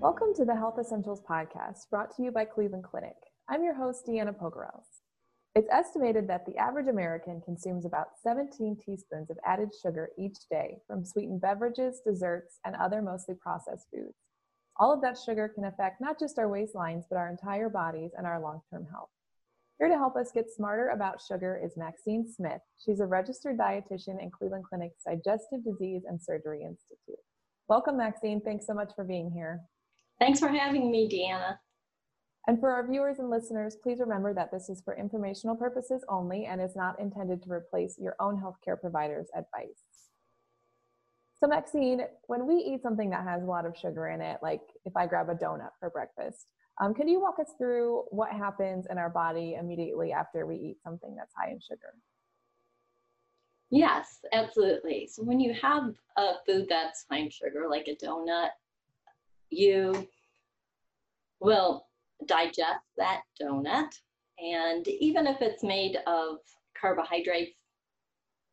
Welcome to the Health Essentials Podcast, brought to you by Cleveland Clinic. I'm your host, Deanna Pogorelc. It's estimated that the average American consumes about 17 teaspoons of added sugar each day from sweetened beverages, desserts, and other mostly processed foods. All of that sugar can affect not just our waistlines, but our entire bodies and our long term health. Here to help us get smarter about sugar is Maxine Smith. She's a registered dietitian in Cleveland Clinic's Digestive Disease and Surgery Institute. Welcome, Maxine. Thanks so much for being here. Thanks for having me, Deanna. And for our viewers and listeners, please remember that this is for informational purposes only and is not intended to replace your own healthcare provider's advice. So, Maxine, when we eat something that has a lot of sugar in it, like if I grab a donut for breakfast, um, can you walk us through what happens in our body immediately after we eat something that's high in sugar? Yes, absolutely. So, when you have a food that's high in sugar, like a donut, you will digest that donut. And even if it's made of carbohydrates,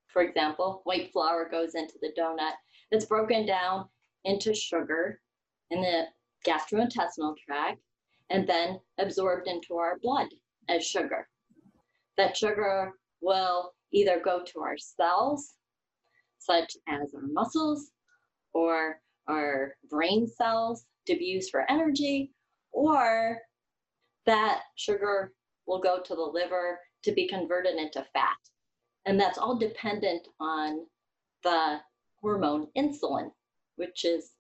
for example, white flour goes into the donut, it's broken down into sugar in the gastrointestinal tract and then absorbed into our blood as sugar. That sugar will either go to our cells, such as our muscles, or our brain cells to be used for energy, or that sugar will go to the liver to be converted into fat. And that's all dependent on the hormone insulin, which is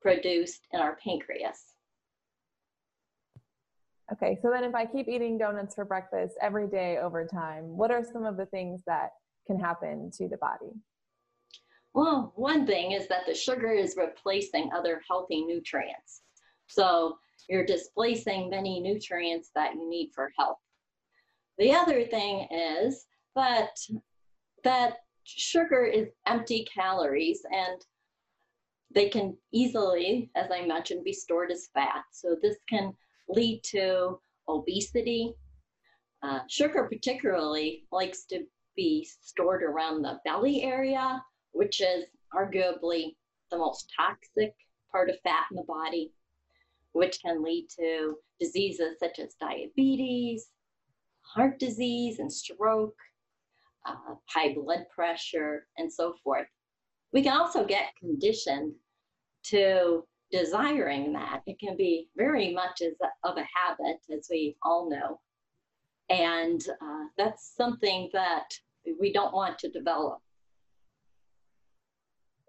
produced in our pancreas. Okay, so then if I keep eating donuts for breakfast every day over time, what are some of the things that can happen to the body? Well, one thing is that the sugar is replacing other healthy nutrients. So you're displacing many nutrients that you need for health. The other thing is that that sugar is empty calories and they can easily, as I mentioned, be stored as fat. So this can lead to obesity. Uh, sugar particularly likes to be stored around the belly area which is arguably the most toxic part of fat in the body, which can lead to diseases such as diabetes, heart disease, and stroke, uh, high blood pressure, and so forth. We can also get conditioned to desiring that. It can be very much as a, of a habit, as we all know. And uh, that's something that we don't want to develop.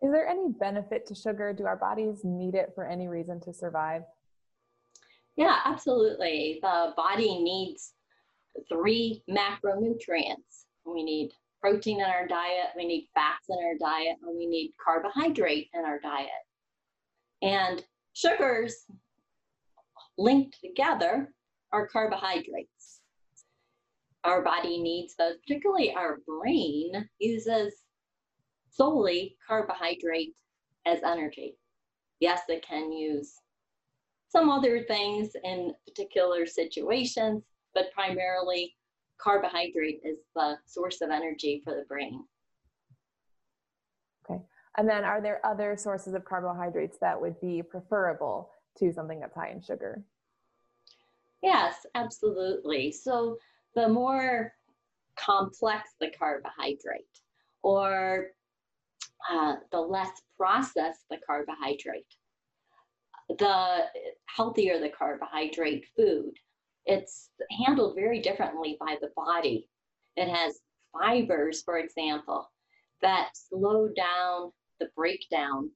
Is there any benefit to sugar? Do our bodies need it for any reason to survive? Yeah, absolutely. The body needs three macronutrients. We need protein in our diet, we need fats in our diet, and we need carbohydrate in our diet. And sugars linked together are carbohydrates. Our body needs those, particularly our brain uses solely carbohydrate as energy. Yes, it can use some other things in particular situations, but primarily carbohydrate is the source of energy for the brain. Okay. And then are there other sources of carbohydrates that would be preferable to something that's high in sugar? Yes, absolutely. So the more complex the carbohydrate, or uh, the less processed the carbohydrate, the healthier the carbohydrate food. It's handled very differently by the body. It has fibers, for example, that slow down the breakdown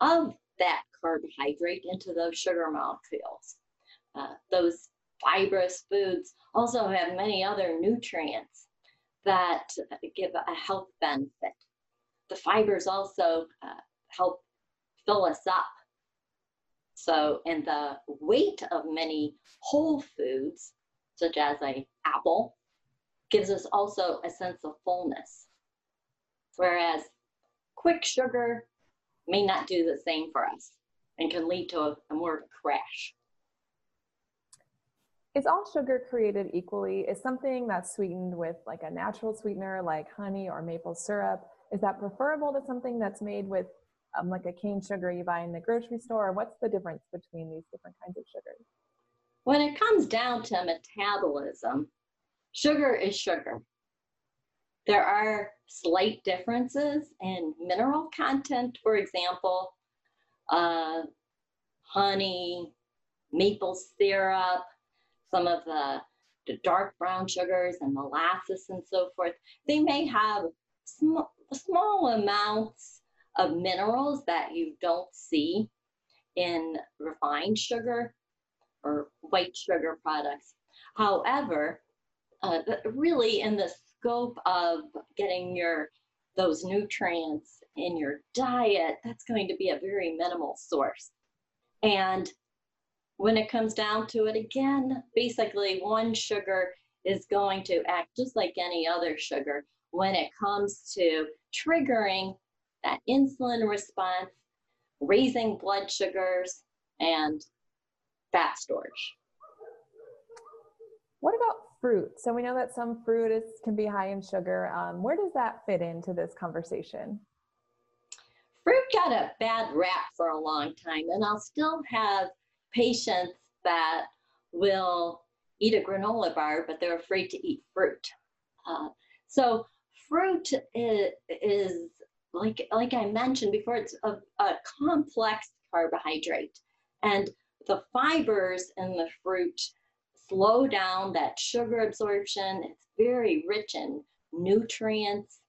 of that carbohydrate into those sugar molecules. Uh, those fibrous foods also have many other nutrients that give a health benefit the fibers also uh, help fill us up. So, and the weight of many whole foods, such as a apple, gives us also a sense of fullness. Whereas quick sugar may not do the same for us and can lead to a, a more crash. Is all sugar created equally? Is something that's sweetened with like a natural sweetener like honey or maple syrup, is that preferable to something that's made with um, like a cane sugar you buy in the grocery store? What's the difference between these different kinds of sugars? When it comes down to metabolism, sugar is sugar. There are slight differences in mineral content, for example, uh, honey, maple syrup, some of the, the, dark brown sugars and molasses and so forth. They may have sm- small amounts of minerals that you don't see in refined sugar or white sugar products. However, uh, really in the scope of getting your those nutrients in your diet, that's going to be a very minimal source. And when it comes down to it again, basically one sugar is going to act just like any other sugar when it comes to triggering that insulin response, raising blood sugars, and fat storage. What about fruit? So we know that some fruit is, can be high in sugar. Um, where does that fit into this conversation? Fruit got a bad rap for a long time, and I'll still have patients that will eat a granola bar, but they're afraid to eat fruit. Uh, so fruit is, like like I mentioned before, it's a, a complex carbohydrate, and the fibers in the fruit slow down that sugar absorption. It's very rich in nutrients,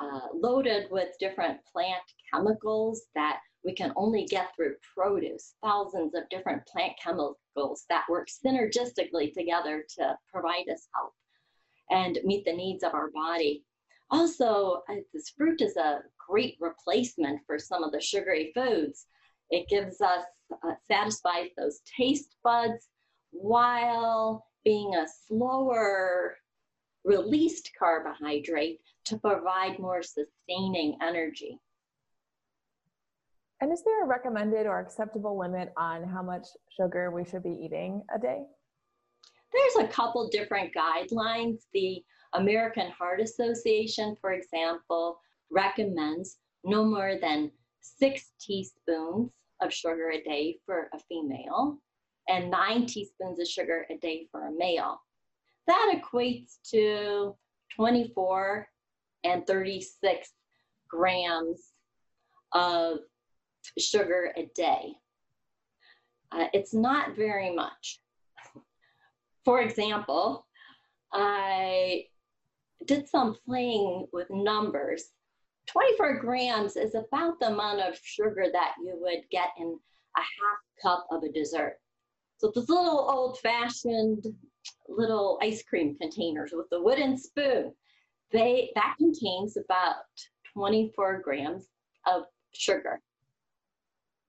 uh, loaded with different plant chemicals that we can only get through produce, thousands of different plant chemicals that work synergistically together to provide us health and meet the needs of our body. Also, uh, this fruit is a great replacement for some of the sugary foods. It gives us, uh, satisfies those taste buds while being a slower released carbohydrate to provide more sustaining energy. And is there a recommended or acceptable limit on how much sugar we should be eating a day? There's a couple different guidelines. The American Heart Association, for example, recommends no more than six teaspoons of sugar a day for a female and nine teaspoons of sugar a day for a male. That equates to 24 and 36 grams of sugar a day. Uh, it's not very much. For example, I did some playing with numbers. 24 grams is about the amount of sugar that you would get in a half cup of a dessert. So this little old fashioned little ice cream containers with the wooden spoon, they that contains about 24 grams of sugar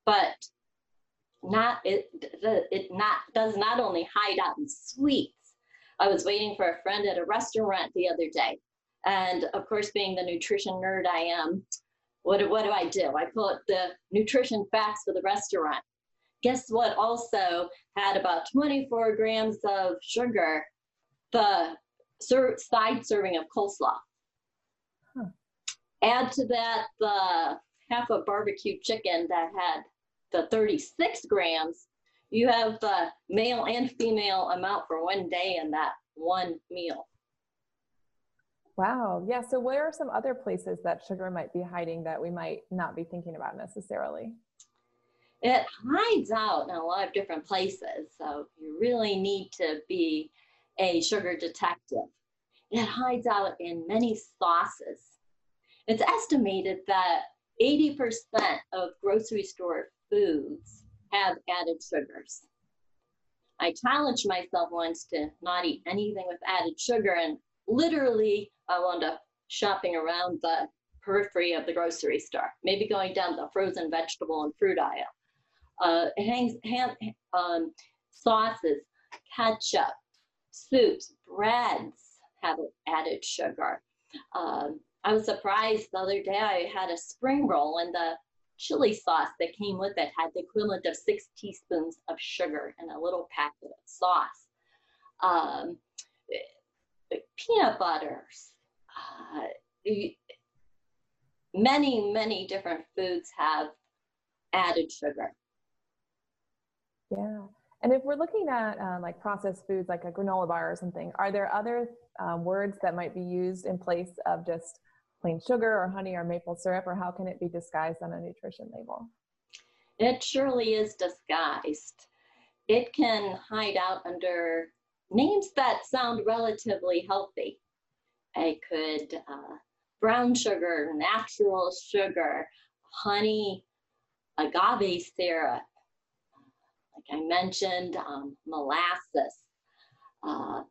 but not it it not does not only hide out in sweets. I was waiting for a friend at a restaurant the other day, and of course, being the nutrition nerd I am, what what do I do? I pull up the nutrition facts for the restaurant. Guess what? Also had about 24 grams of sugar. The ser- side serving of coleslaw. Huh. Add to that the half a barbecue chicken that had the 36 grams, you have the male and female amount for one day in that one meal. Wow. Yeah. So, where are some other places that sugar might be hiding that we might not be thinking about necessarily? It hides out in a lot of different places. So, you really need to be a sugar detective. It hides out in many sauces. It's estimated that 80% of grocery store foods have added sugars. I challenged myself once to not eat anything with added sugar, and literally, I wound up shopping around the periphery of the grocery store, maybe going down the frozen vegetable and fruit aisle. Uh, hangs, um, sauces, ketchup, soups, breads have added sugar. Um, I was surprised the other day I had a spring roll and the chili sauce that came with it had the equivalent of six teaspoons of sugar in a little packet of sauce. Um, peanut butters, uh, many, many different foods have added sugar. Yeah. And if we're looking at um, like processed foods like a granola bar or something, are there other um, words that might be used in place of just plain sugar or honey or maple syrup, or how can it be disguised on a nutrition label? It surely is disguised. It can hide out under names that sound relatively healthy. I could uh, brown sugar, natural sugar, honey, agave syrup, like I mentioned, um, molasses, uh,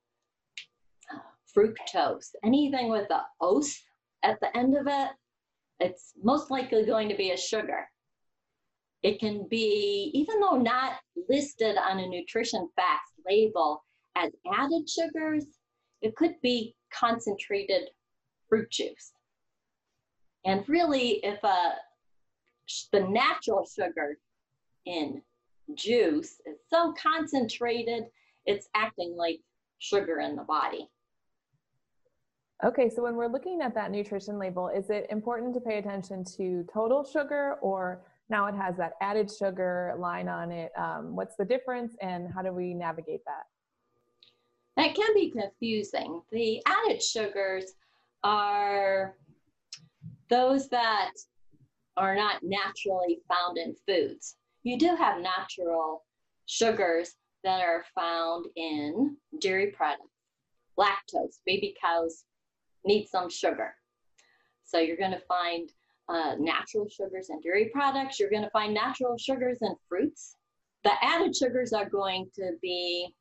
uh, fructose, anything with a ose at the end of it, it's most likely going to be a sugar. It can be, even though not listed on a nutrition facts label as added sugars, it could be concentrated fruit juice. And really, if a, uh, the natural sugar in juice is so concentrated, it's acting like sugar in the body. Okay, so when we're looking at that nutrition label, is it important to pay attention to total sugar or now it has that added sugar line on it? Um, what's the difference and how do we navigate that? That can be confusing. The added sugars are those that are not naturally found in foods. You do have natural sugars that are found in dairy products, lactose, baby cows need some sugar. So you're going to find uh, natural sugars in dairy products. You're going to find natural sugars in fruits. The added sugars are going to be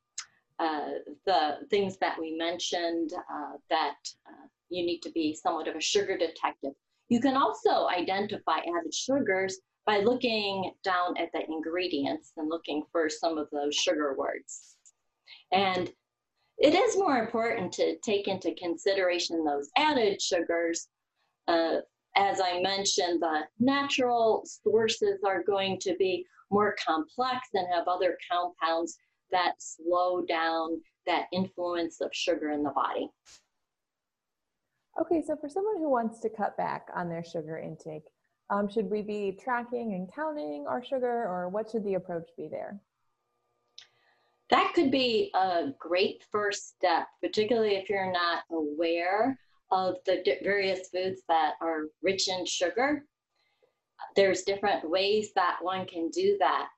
uh, the things that we mentioned uh, that uh, you need to be somewhat of a sugar detective. You can also identify added sugars by looking down at the ingredients and looking for some of those sugar words. And it is more important to take into consideration those added sugars. Uh, as I mentioned, the natural sources are going to be more complex and have other compounds that slow down that influence of sugar in the body. Okay, so for someone who wants to cut back on their sugar intake, um, should we be tracking and counting our sugar or what should the approach be there? That could be a great first step, particularly if you're not aware of the various foods that are rich in sugar. There's different ways that one can do that.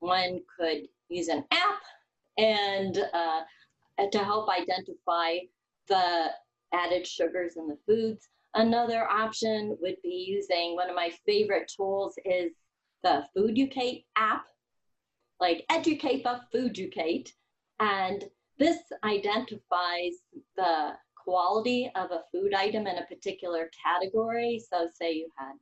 One could use an app and uh, to help identify the added sugars in the foods. Another option would be using one of my favorite tools is the Fooducate app like educate but fooducate. And this identifies the quality of a food item in a particular category. So say you had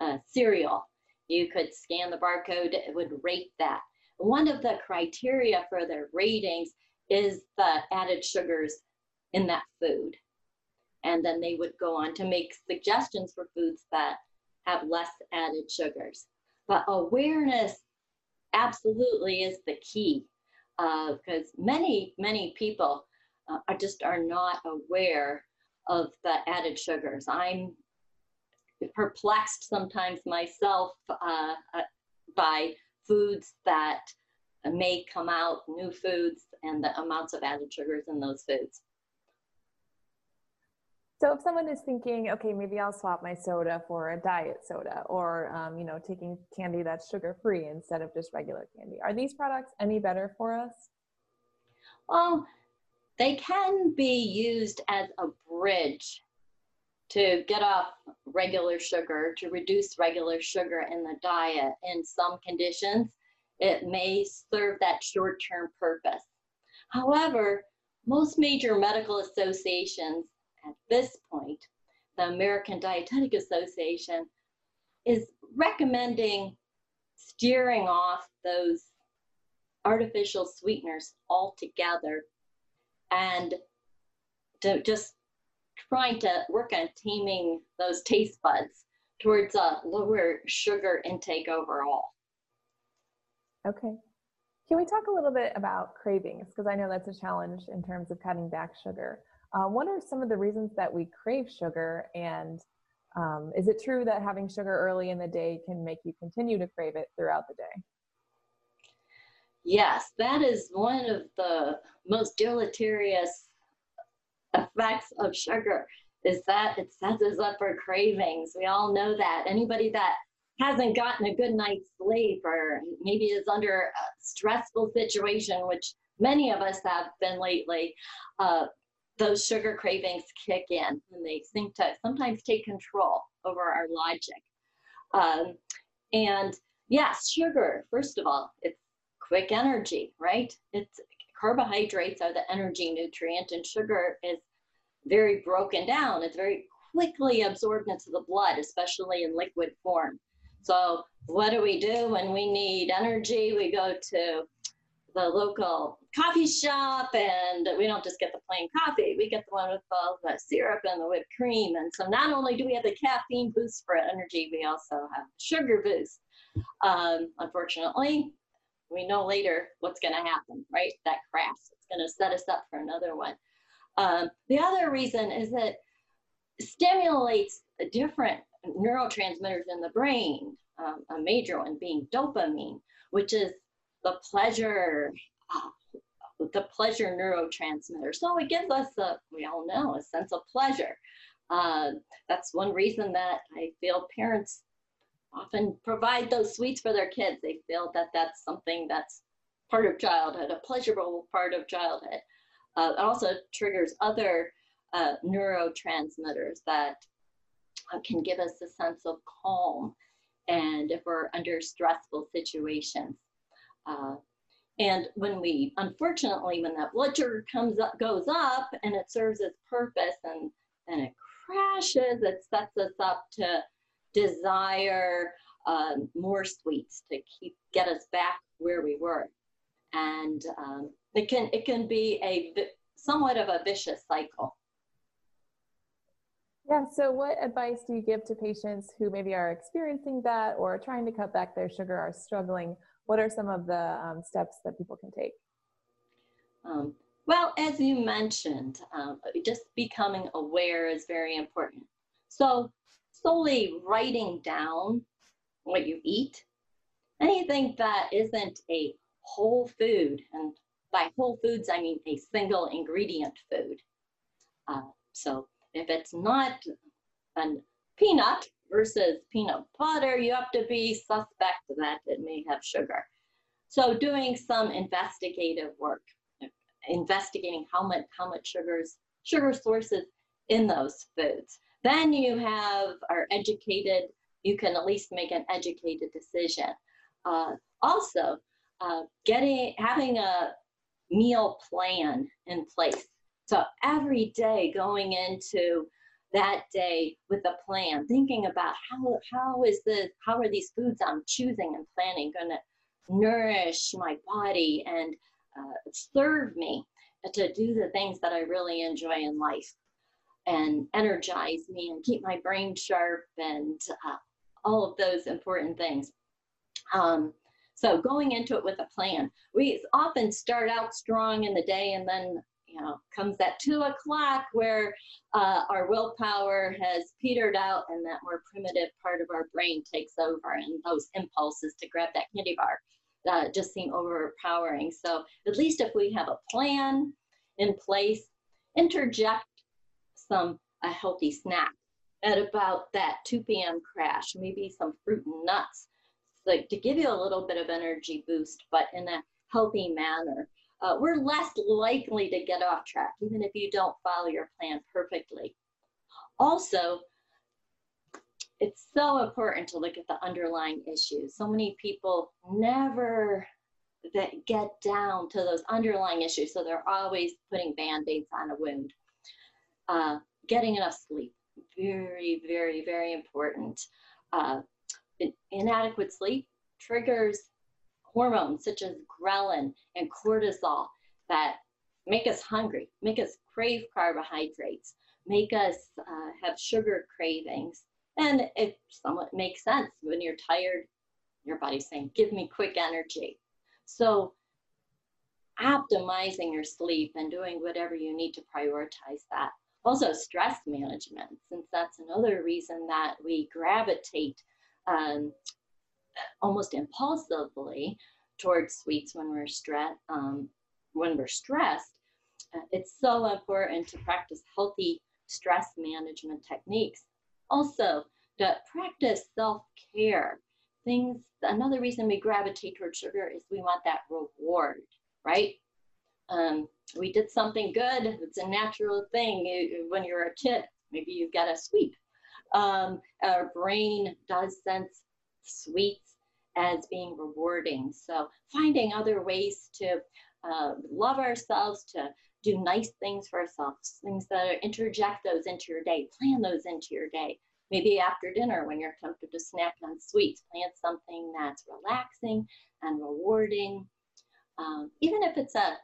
a cereal, you could scan the barcode, it would rate that. One of the criteria for their ratings is the added sugars in that food. And then they would go on to make suggestions for foods that have less added sugars. But awareness absolutely is the key because uh, many, many people uh, are just are not aware of the added sugars. I'm perplexed sometimes myself uh, uh by foods that may come out, new foods, and the amounts of added sugars in those foods. So if someone is thinking, okay, maybe I'll swap my soda for a diet soda, or um, you know, taking candy that's sugar-free instead of just regular candy, are these products any better for us? Well, they can be used as a bridge to get off regular sugar, to reduce regular sugar in the diet. In some conditions, it may serve that short-term purpose. However, most major medical associations at this point, the American Dietetic Association is recommending steering off those artificial sweeteners altogether and to just trying to work on taming those taste buds towards a lower sugar intake overall. Okay. Can we talk a little bit about cravings? Because I know that's a challenge in terms of cutting back sugar. Uh, what are some of the reasons that we crave sugar? And um, is it true that having sugar early in the day can make you continue to crave it throughout the day? Yes, that is one of the most deleterious effects of sugar is that it sets us up for cravings. We all know that. Anybody that hasn't gotten a good night's sleep or maybe is under a stressful situation, which many of us have been lately, uh, those sugar cravings kick in and they seem to sometimes take control over our logic. Um, and yes, sugar, first of all, it's quick energy, right? It's carbohydrates are the energy nutrient and sugar is very broken down. It's very quickly absorbed into the blood, especially in liquid form. So what do we do when we need energy? We go to the local coffee shop and we don't just get the plain coffee, we get the one with all the syrup and the whipped cream. And so not only do we have the caffeine boost for energy, we also have sugar boost. Um, unfortunately, we know later what's going to happen, right? That crash. It's going to set us up for another one. Um, the other reason is that stimulates different neurotransmitters in the brain, um, a major one being dopamine, which is the pleasure, uh, the pleasure neurotransmitter. So it gives us a, we all know, a sense of pleasure. Uh, that's one reason that I feel parents often provide those sweets for their kids. They feel that that's something that's part of childhood, a pleasurable part of childhood. Uh, it also triggers other uh, neurotransmitters that uh, can give us a sense of calm and if we're under stressful situations. Uh, and when we, unfortunately, when that blood sugar comes up, goes up and it serves its purpose and, and it crashes, it sets us up to desire um, more sweets to keep get us back where we were. And um, it can it can be a somewhat of a vicious cycle. Yeah, so what advice do you give to patients who maybe are experiencing that or trying to cut back their sugar, are struggling? What are some of the um, steps that people can take? Um, well, as you mentioned, um, just becoming aware is very important. So, solely writing down what you eat, anything that isn't a whole food, and by whole foods, I mean a single ingredient food. Uh, so if it's not a peanut versus peanut butter, you have to be suspect that it may have sugar. So doing some investigative work, investigating how much how much sugars sugar sources in those foods. Then you have are educated. You can at least make an educated decision. Uh, also, uh, getting having a meal plan in place. So every day going into that day with a plan, thinking about how how is the how are these foods I'm choosing and planning going to nourish my body and uh, serve me to do the things that I really enjoy in life and energize me and keep my brain sharp and uh, all of those important things. Um, so going into it with a plan, we often start out strong in the day and then know comes that two o'clock where uh, our willpower has petered out and that more primitive part of our brain takes over and those impulses to grab that candy bar uh, just seem overpowering. So at least if we have a plan in place, interject some a healthy snack at about that 2 p.m. crash, maybe some fruit and nuts like to give you a little bit of energy boost, but in a healthy manner. Uh, we're less likely to get off track, even if you don't follow your plan perfectly. Also, it's so important to look at the underlying issues. So many people never that get down to those underlying issues, so they're always putting band-aids on a wound. Uh, getting enough sleep, very, very, very important. Uh, inadequate sleep triggers hormones such as ghrelin and cortisol that make us hungry, make us crave carbohydrates, make us uh, have sugar cravings. And it somewhat makes sense when you're tired, your body's saying, give me quick energy. So optimizing your sleep and doing whatever you need to prioritize that. Also, stress management, since that's another reason that we gravitate um, almost impulsively towards sweets when we're stressed. Um, when we're stressed, uh, it's so important to practice healthy stress management techniques. Also, to practice self-care. Things. Another reason we gravitate towards sugar is we want that reward, right? Um, we did something good. It's a natural thing when you're a kid. Maybe you get a sweet. Um, our brain does sense sweets as being rewarding. So finding other ways to uh, love ourselves, to do nice things for ourselves, things that are, interject those into your day, plan those into your day. Maybe after dinner when you're tempted to snack on sweets, plan something that's relaxing and rewarding. Um, even if it's a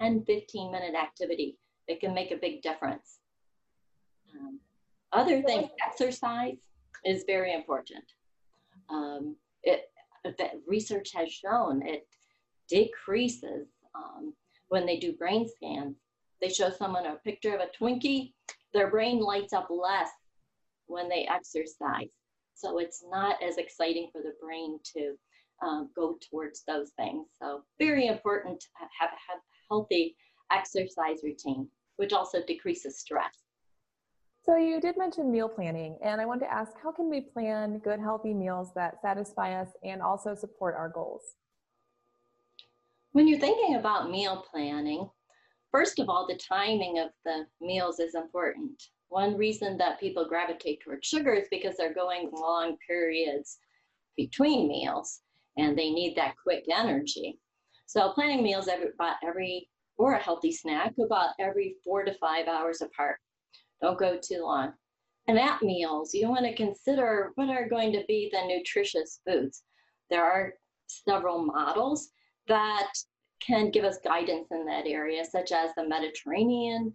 10, 15 minute activity, it can make a big difference. Um, other things, exercise is very important. Um, it, that research has shown it decreases um, when they do brain scans. They show someone a picture of a Twinkie, their brain lights up less when they exercise. So it's not as exciting for the brain to um, go towards those things. So very important to have, have healthy exercise routine, which also decreases stress. So you did mention meal planning, and I want to ask, how can we plan good, healthy meals that satisfy us and also support our goals? When you're thinking about meal planning, first of all, the timing of the meals is important. One reason that people gravitate towards sugar is because they're going long periods between meals and they need that quick energy. So planning meals every, about every, or a healthy snack, about every four to five hours apart. Don't go too long. And at meals, you want to consider what are going to be the nutritious foods. There are several models that can give us guidance in that area, such as the Mediterranean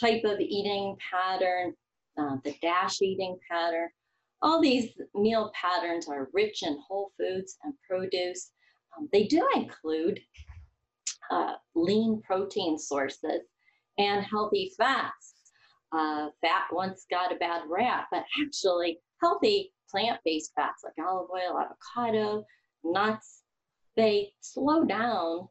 type of eating pattern, uh, the DASH eating pattern. All these meal patterns are rich in whole foods and produce um, they do include uh, lean protein sources and healthy fats. Uh, fat once got a bad rap, but actually healthy plant-based fats like olive oil, avocado, nuts, they slow down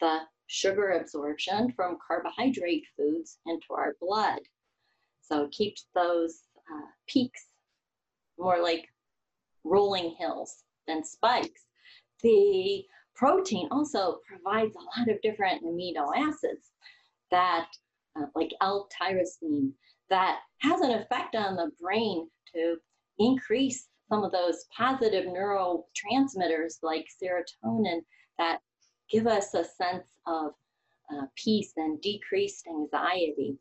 the sugar absorption from carbohydrate foods into our blood. So it keeps those uh, peaks more like rolling hills than spikes the protein also provides a lot of different amino acids that, uh, like L-tyrosine, that has an effect on the brain to increase some of those positive neurotransmitters like serotonin that give us a sense of uh, peace and decreased anxiety.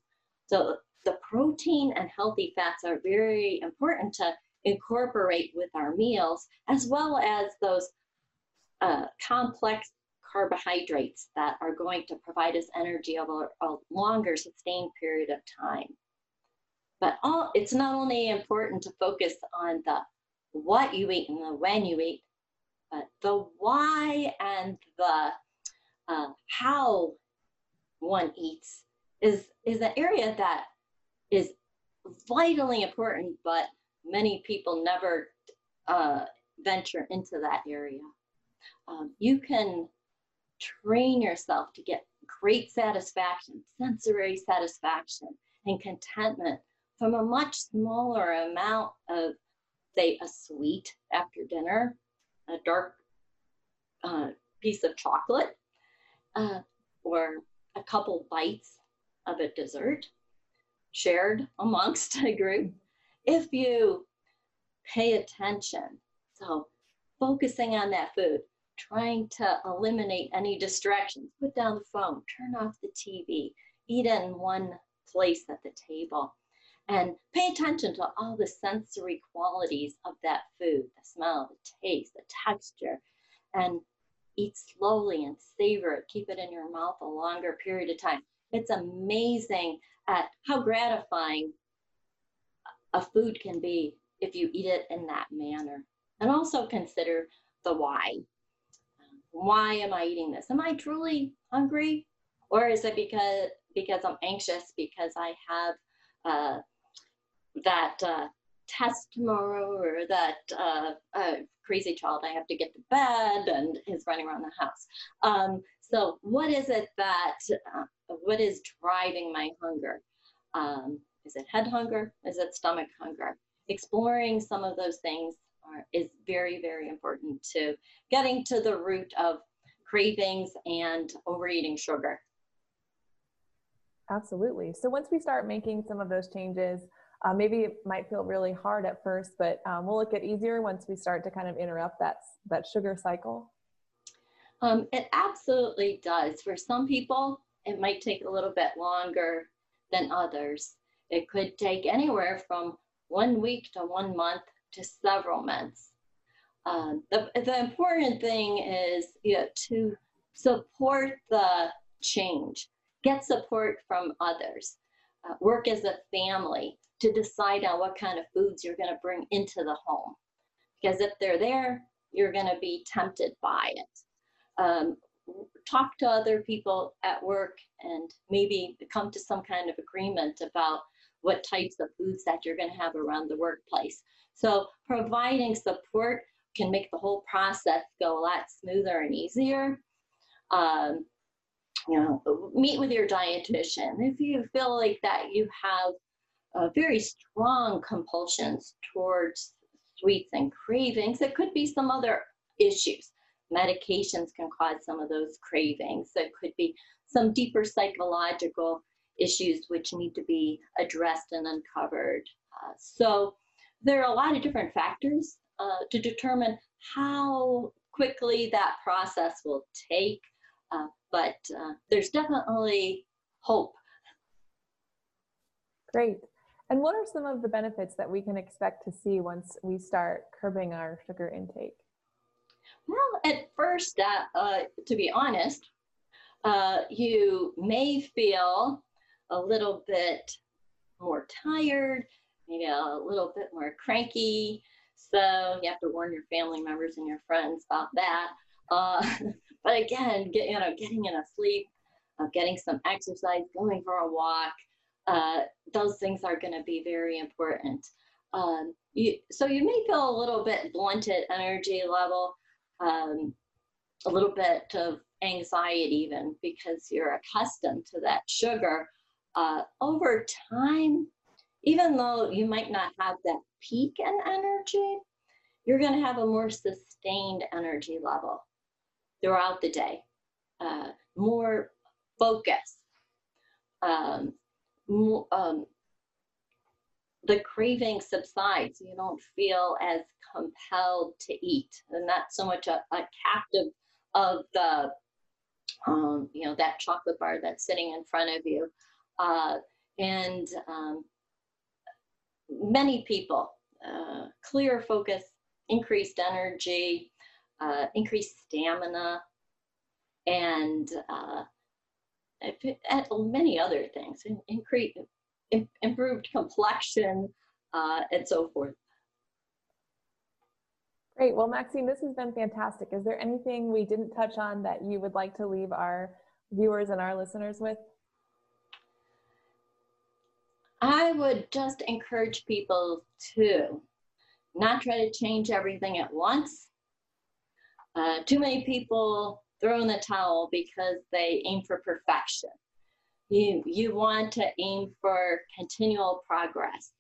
So the protein and healthy fats are very important to incorporate with our meals, as well as those uh, complex carbohydrates that are going to provide us energy over a longer sustained period of time. But all, it's not only important to focus on the what you eat and the when you eat, but the why and the uh, how one eats is, is an area that is vitally important, but many people never uh, venture into that area um, you can train yourself to get great satisfaction, sensory satisfaction, and contentment from a much smaller amount of, say, a sweet after dinner, a dark uh, piece of chocolate, uh, or a couple bites of a dessert shared amongst a group. If you pay attention, so focusing on that food, trying to eliminate any distractions. Put down the phone, turn off the TV, eat in one place at the table, and pay attention to all the sensory qualities of that food the smell, the taste, the texture, and eat slowly and savor it. Keep it in your mouth a longer period of time. It's amazing at how gratifying a food can be if you eat it in that manner. And also consider the why. Why am I eating this? Am I truly hungry? Or is it because because I'm anxious because I have uh, that uh, test tomorrow or that uh, uh, crazy child I have to get to bed and is running around the house. Um, so what is it that, uh, what is driving my hunger? Um, is it head hunger? Is it stomach hunger? Exploring some of those things are, is very, very important to getting to the root of cravings and overeating sugar. Absolutely. So once we start making some of those changes, uh, maybe it might feel really hard at first, but um, will it get easier once we start to kind of interrupt that that sugar cycle? Um, it absolutely does. For some people, it might take a little bit longer than others. It could take anywhere from one week to one month to several months. Um, the, the important thing is you know, to support the change, get support from others, uh, work as a family to decide on what kind of foods you're going to bring into the home. Because if they're there, you're going to be tempted by it. Um, talk to other people at work and maybe come to some kind of agreement about what types of foods that you're going to have around the workplace. So providing support can make the whole process go a lot smoother and easier. Um, you know, meet with your dietitian. If you feel like that you have uh, very strong compulsions towards sweets and cravings. It could be some other issues. Medications can cause some of those cravings. It could be some deeper psychological issues which need to be addressed and uncovered. Uh, so there are a lot of different factors uh, to determine how quickly that process will take, uh, but uh, there's definitely hope. Great. And what are some of the benefits that we can expect to see once we start curbing our sugar intake? Well, at first, uh, uh, to be honest, uh, you may feel a little bit more tired, maybe a little bit more cranky. So you have to warn your family members and your friends about that. Uh, but again, get, you know, getting enough sleep, uh, getting some exercise, going for a walk, uh, those things are going to be very important. Um, you, so you may feel a little bit blunted energy level, um, a little bit of anxiety even because you're accustomed to that sugar. Uh, over time, even though you might not have that peak in energy, you're going to have a more sustained energy level throughout the day, uh, more focus. Um, um, the craving subsides. You don't feel as compelled to eat, and not so much a, a captive of the, um, you know, that chocolate bar that's sitting in front of you. Uh, and um, many people, uh, clear focus, increased energy, uh, increased stamina, and uh, many other things, increase, improved complexion, uh, and so forth. Great. Well, Maxine, this has been fantastic. Is there anything we didn't touch on that you would like to leave our viewers and our listeners with? I would just encourage people to not try to change everything at once. Uh, too many people throw in the towel because they aim for perfection. You, you want to aim for continual progress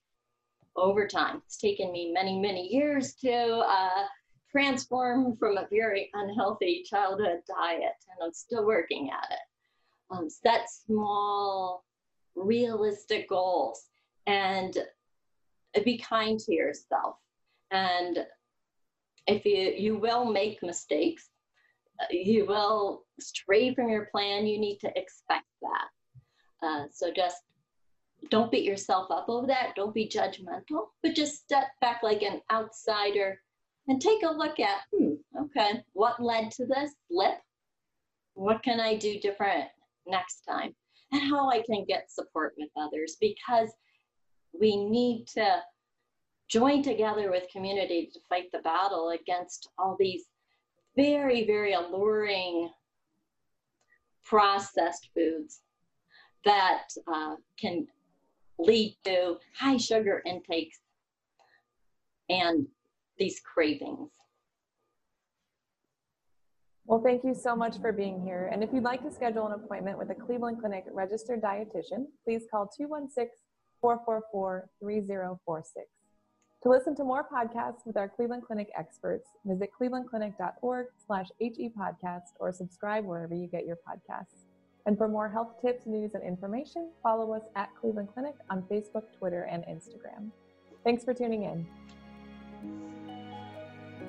over time. It's taken me many, many years to uh, transform from a very unhealthy childhood diet, and I'm still working at it. Um, set small, realistic goals and be kind to yourself. And if you, you will make mistakes, you will stray from your plan. You need to expect that. Uh, so just don't beat yourself up over that. Don't be judgmental, but just step back like an outsider and take a look at, hmm, okay, what led to this slip? What can I do different next time? And how I can get support with others because we need to join together with community to fight the battle against all these very, very alluring processed foods that uh, can lead to high sugar intakes and these cravings. Well, thank you so much for being here. And if you'd like to schedule an appointment with a Cleveland Clinic registered dietitian, please call 216 444 3046. To listen to more podcasts with our Cleveland Clinic experts, visit clevelandclinic.org slash hepodcast or subscribe wherever you get your podcasts. And for more health tips, news, and information, follow us at Cleveland Clinic on Facebook, Twitter, and Instagram. Thanks for tuning in.